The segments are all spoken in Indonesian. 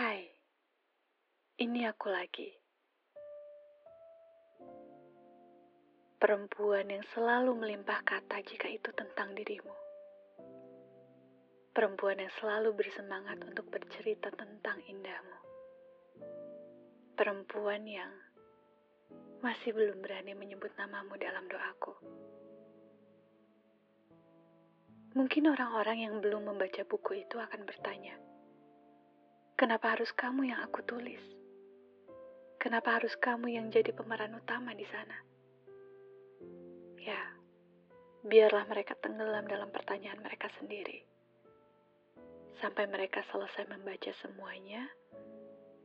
Hai, ini aku lagi. Perempuan yang selalu melimpah kata jika itu tentang dirimu. Perempuan yang selalu bersemangat untuk bercerita tentang indahmu. Perempuan yang masih belum berani menyebut namamu dalam doaku. Mungkin orang-orang yang belum membaca buku itu akan bertanya, Kenapa harus kamu yang aku tulis? Kenapa harus kamu yang jadi pemeran utama di sana? Ya, biarlah mereka tenggelam dalam pertanyaan mereka sendiri. Sampai mereka selesai membaca semuanya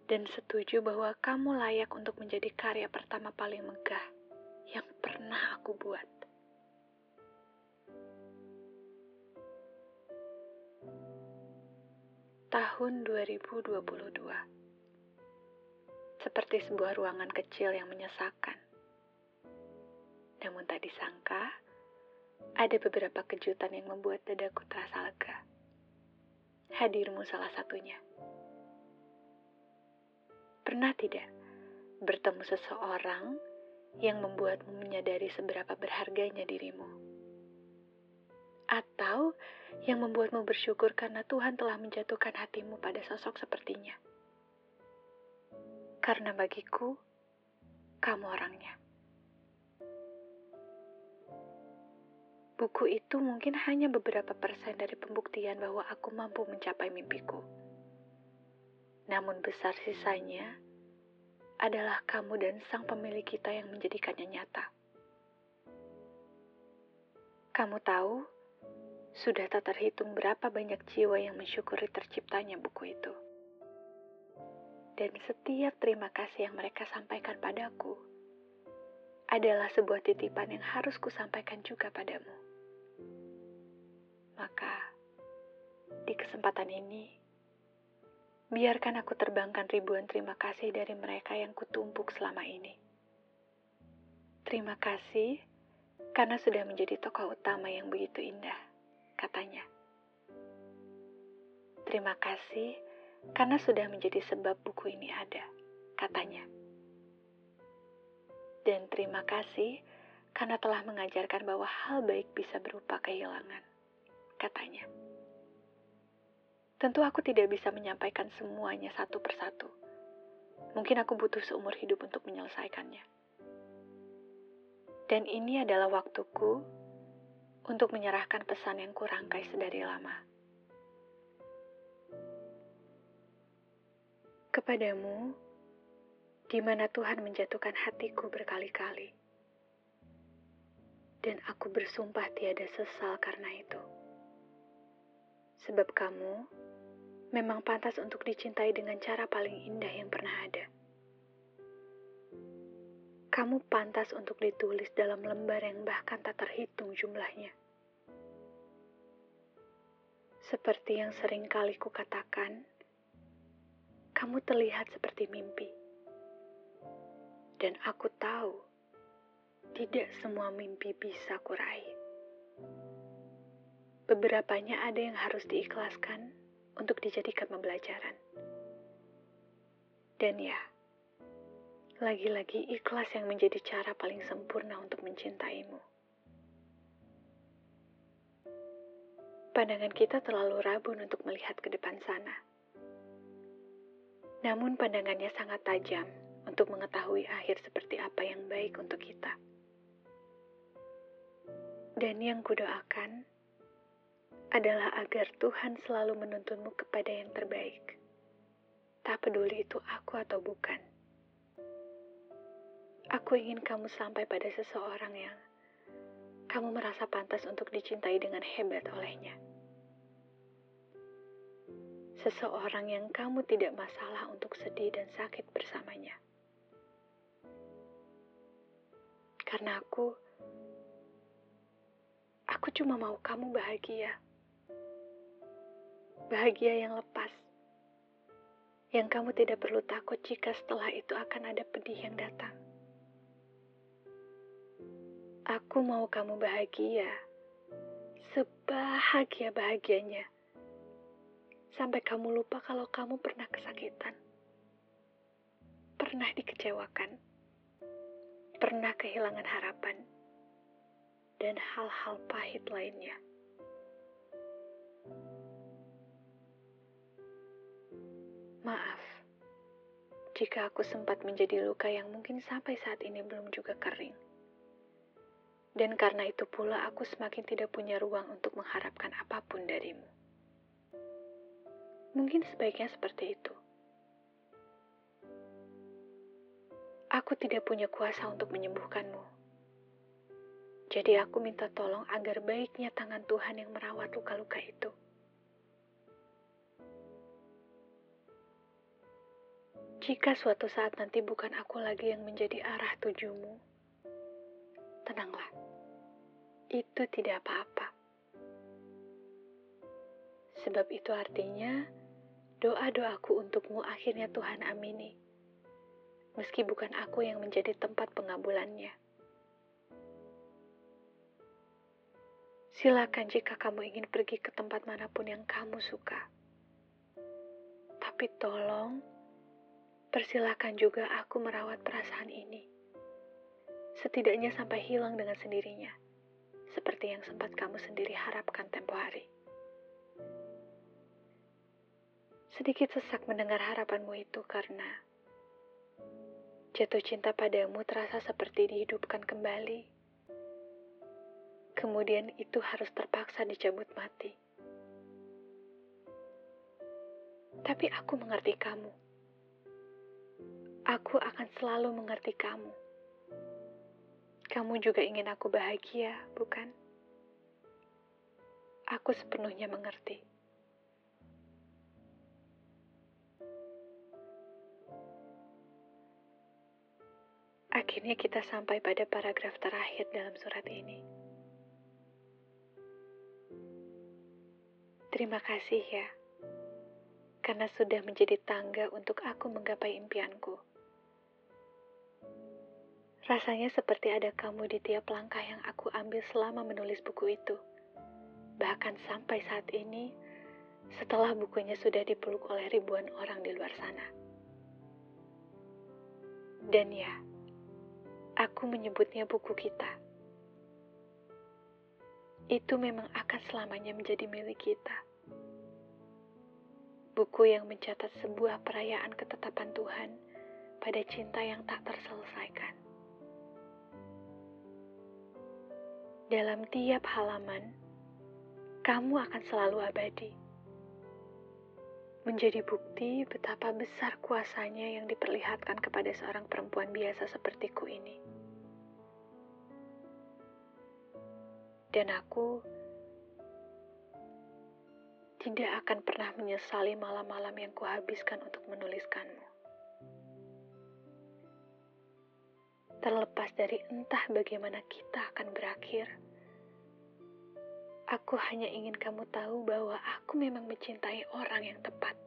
dan setuju bahwa kamu layak untuk menjadi karya pertama paling megah yang pernah aku buat. Tahun 2022 Seperti sebuah ruangan kecil yang menyesakan. Namun tak disangka, ada beberapa kejutan yang membuat dadaku terasa lega. Hadirmu salah satunya. Pernah tidak bertemu seseorang yang membuatmu menyadari seberapa berharganya dirimu? Atau yang membuatmu bersyukur karena Tuhan telah menjatuhkan hatimu pada sosok sepertinya. Karena bagiku, kamu orangnya. Buku itu mungkin hanya beberapa persen dari pembuktian bahwa aku mampu mencapai mimpiku. Namun besar sisanya adalah kamu dan sang pemilik kita yang menjadikannya nyata. Kamu tahu, sudah tak terhitung berapa banyak jiwa yang mensyukuri terciptanya buku itu. Dan setiap terima kasih yang mereka sampaikan padaku adalah sebuah titipan yang harus kusampaikan juga padamu. Maka, di kesempatan ini, biarkan aku terbangkan ribuan terima kasih dari mereka yang kutumpuk selama ini. Terima kasih karena sudah menjadi tokoh utama yang begitu indah katanya. Terima kasih karena sudah menjadi sebab buku ini ada, katanya. Dan terima kasih karena telah mengajarkan bahwa hal baik bisa berupa kehilangan, katanya. Tentu aku tidak bisa menyampaikan semuanya satu persatu. Mungkin aku butuh seumur hidup untuk menyelesaikannya. Dan ini adalah waktuku untuk menyerahkan pesan yang kurangkai sedari lama. Kepadamu, di mana Tuhan menjatuhkan hatiku berkali-kali. Dan aku bersumpah tiada sesal karena itu. Sebab kamu memang pantas untuk dicintai dengan cara paling indah yang pernah ada. Kamu pantas untuk ditulis dalam lembar yang bahkan tak terhitung jumlahnya. Seperti yang sering kali kukatakan, kamu terlihat seperti mimpi. Dan aku tahu, tidak semua mimpi bisa kurai. Beberapanya ada yang harus diikhlaskan untuk dijadikan pembelajaran. Dan ya, lagi-lagi ikhlas yang menjadi cara paling sempurna untuk mencintaimu. Pandangan kita terlalu rabun untuk melihat ke depan sana. Namun pandangannya sangat tajam untuk mengetahui akhir seperti apa yang baik untuk kita. Dan yang kudoakan adalah agar Tuhan selalu menuntunmu kepada yang terbaik. Tak peduli itu aku atau bukan. Aku ingin kamu sampai pada seseorang yang kamu merasa pantas untuk dicintai dengan hebat olehnya. Seseorang yang kamu tidak masalah untuk sedih dan sakit bersamanya. Karena aku, aku cuma mau kamu bahagia. Bahagia yang lepas. Yang kamu tidak perlu takut jika setelah itu akan ada pedih yang datang. Aku mau kamu bahagia, sebahagia-bahagianya, sampai kamu lupa kalau kamu pernah kesakitan, pernah dikecewakan, pernah kehilangan harapan, dan hal-hal pahit lainnya. Maaf. Jika aku sempat menjadi luka yang mungkin sampai saat ini belum juga kering. Dan karena itu pula aku semakin tidak punya ruang untuk mengharapkan apa pun darimu. Mungkin sebaiknya seperti itu. Aku tidak punya kuasa untuk menyembuhkanmu. Jadi aku minta tolong agar baiknya tangan Tuhan yang merawat luka-luka itu. Jika suatu saat nanti bukan aku lagi yang menjadi arah tujumu, tenanglah. Itu tidak apa-apa. Sebab itu artinya doa-doaku untukmu akhirnya Tuhan amini. Meski bukan aku yang menjadi tempat pengabulannya. Silakan jika kamu ingin pergi ke tempat mana pun yang kamu suka. Tapi tolong, persilakan juga aku merawat perasaan ini. Setidaknya sampai hilang dengan sendirinya, seperti yang sempat kamu sendiri harapkan tempo hari. Sedikit sesak mendengar harapanmu itu karena jatuh cinta padamu terasa seperti dihidupkan kembali kemudian itu harus terpaksa dicabut mati. Tapi aku mengerti kamu. Aku akan selalu mengerti kamu. Kamu juga ingin aku bahagia, bukan? Aku sepenuhnya mengerti. Akhirnya kita sampai pada paragraf terakhir dalam surat ini. Terima kasih ya, karena sudah menjadi tangga untuk aku menggapai impianku. Rasanya seperti ada kamu di tiap langkah yang aku ambil selama menulis buku itu. Bahkan sampai saat ini, setelah bukunya sudah dipeluk oleh ribuan orang di luar sana. Dan ya, aku menyebutnya buku kita itu memang akan selamanya menjadi milik kita. Buku yang mencatat sebuah perayaan ketetapan Tuhan pada cinta yang tak terselesaikan. Dalam tiap halaman, kamu akan selalu abadi. Menjadi bukti betapa besar kuasanya yang diperlihatkan kepada seorang perempuan biasa sepertiku ini. dan aku tidak akan pernah menyesali malam-malam yang kuhabiskan untuk menuliskanmu. Terlepas dari entah bagaimana kita akan berakhir, aku hanya ingin kamu tahu bahwa aku memang mencintai orang yang tepat.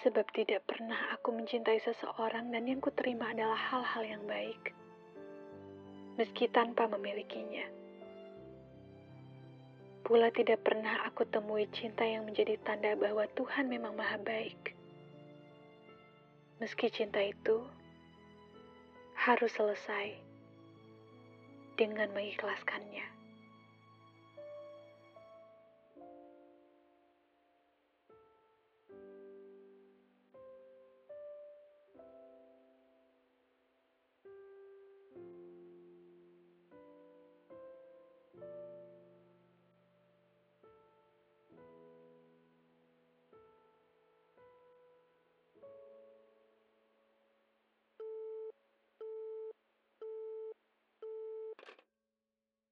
Sebab tidak pernah aku mencintai seseorang dan yang kuterima adalah hal-hal yang baik meski tanpa memilikinya. Pula tidak pernah aku temui cinta yang menjadi tanda bahwa Tuhan memang maha baik. Meski cinta itu harus selesai dengan mengikhlaskannya.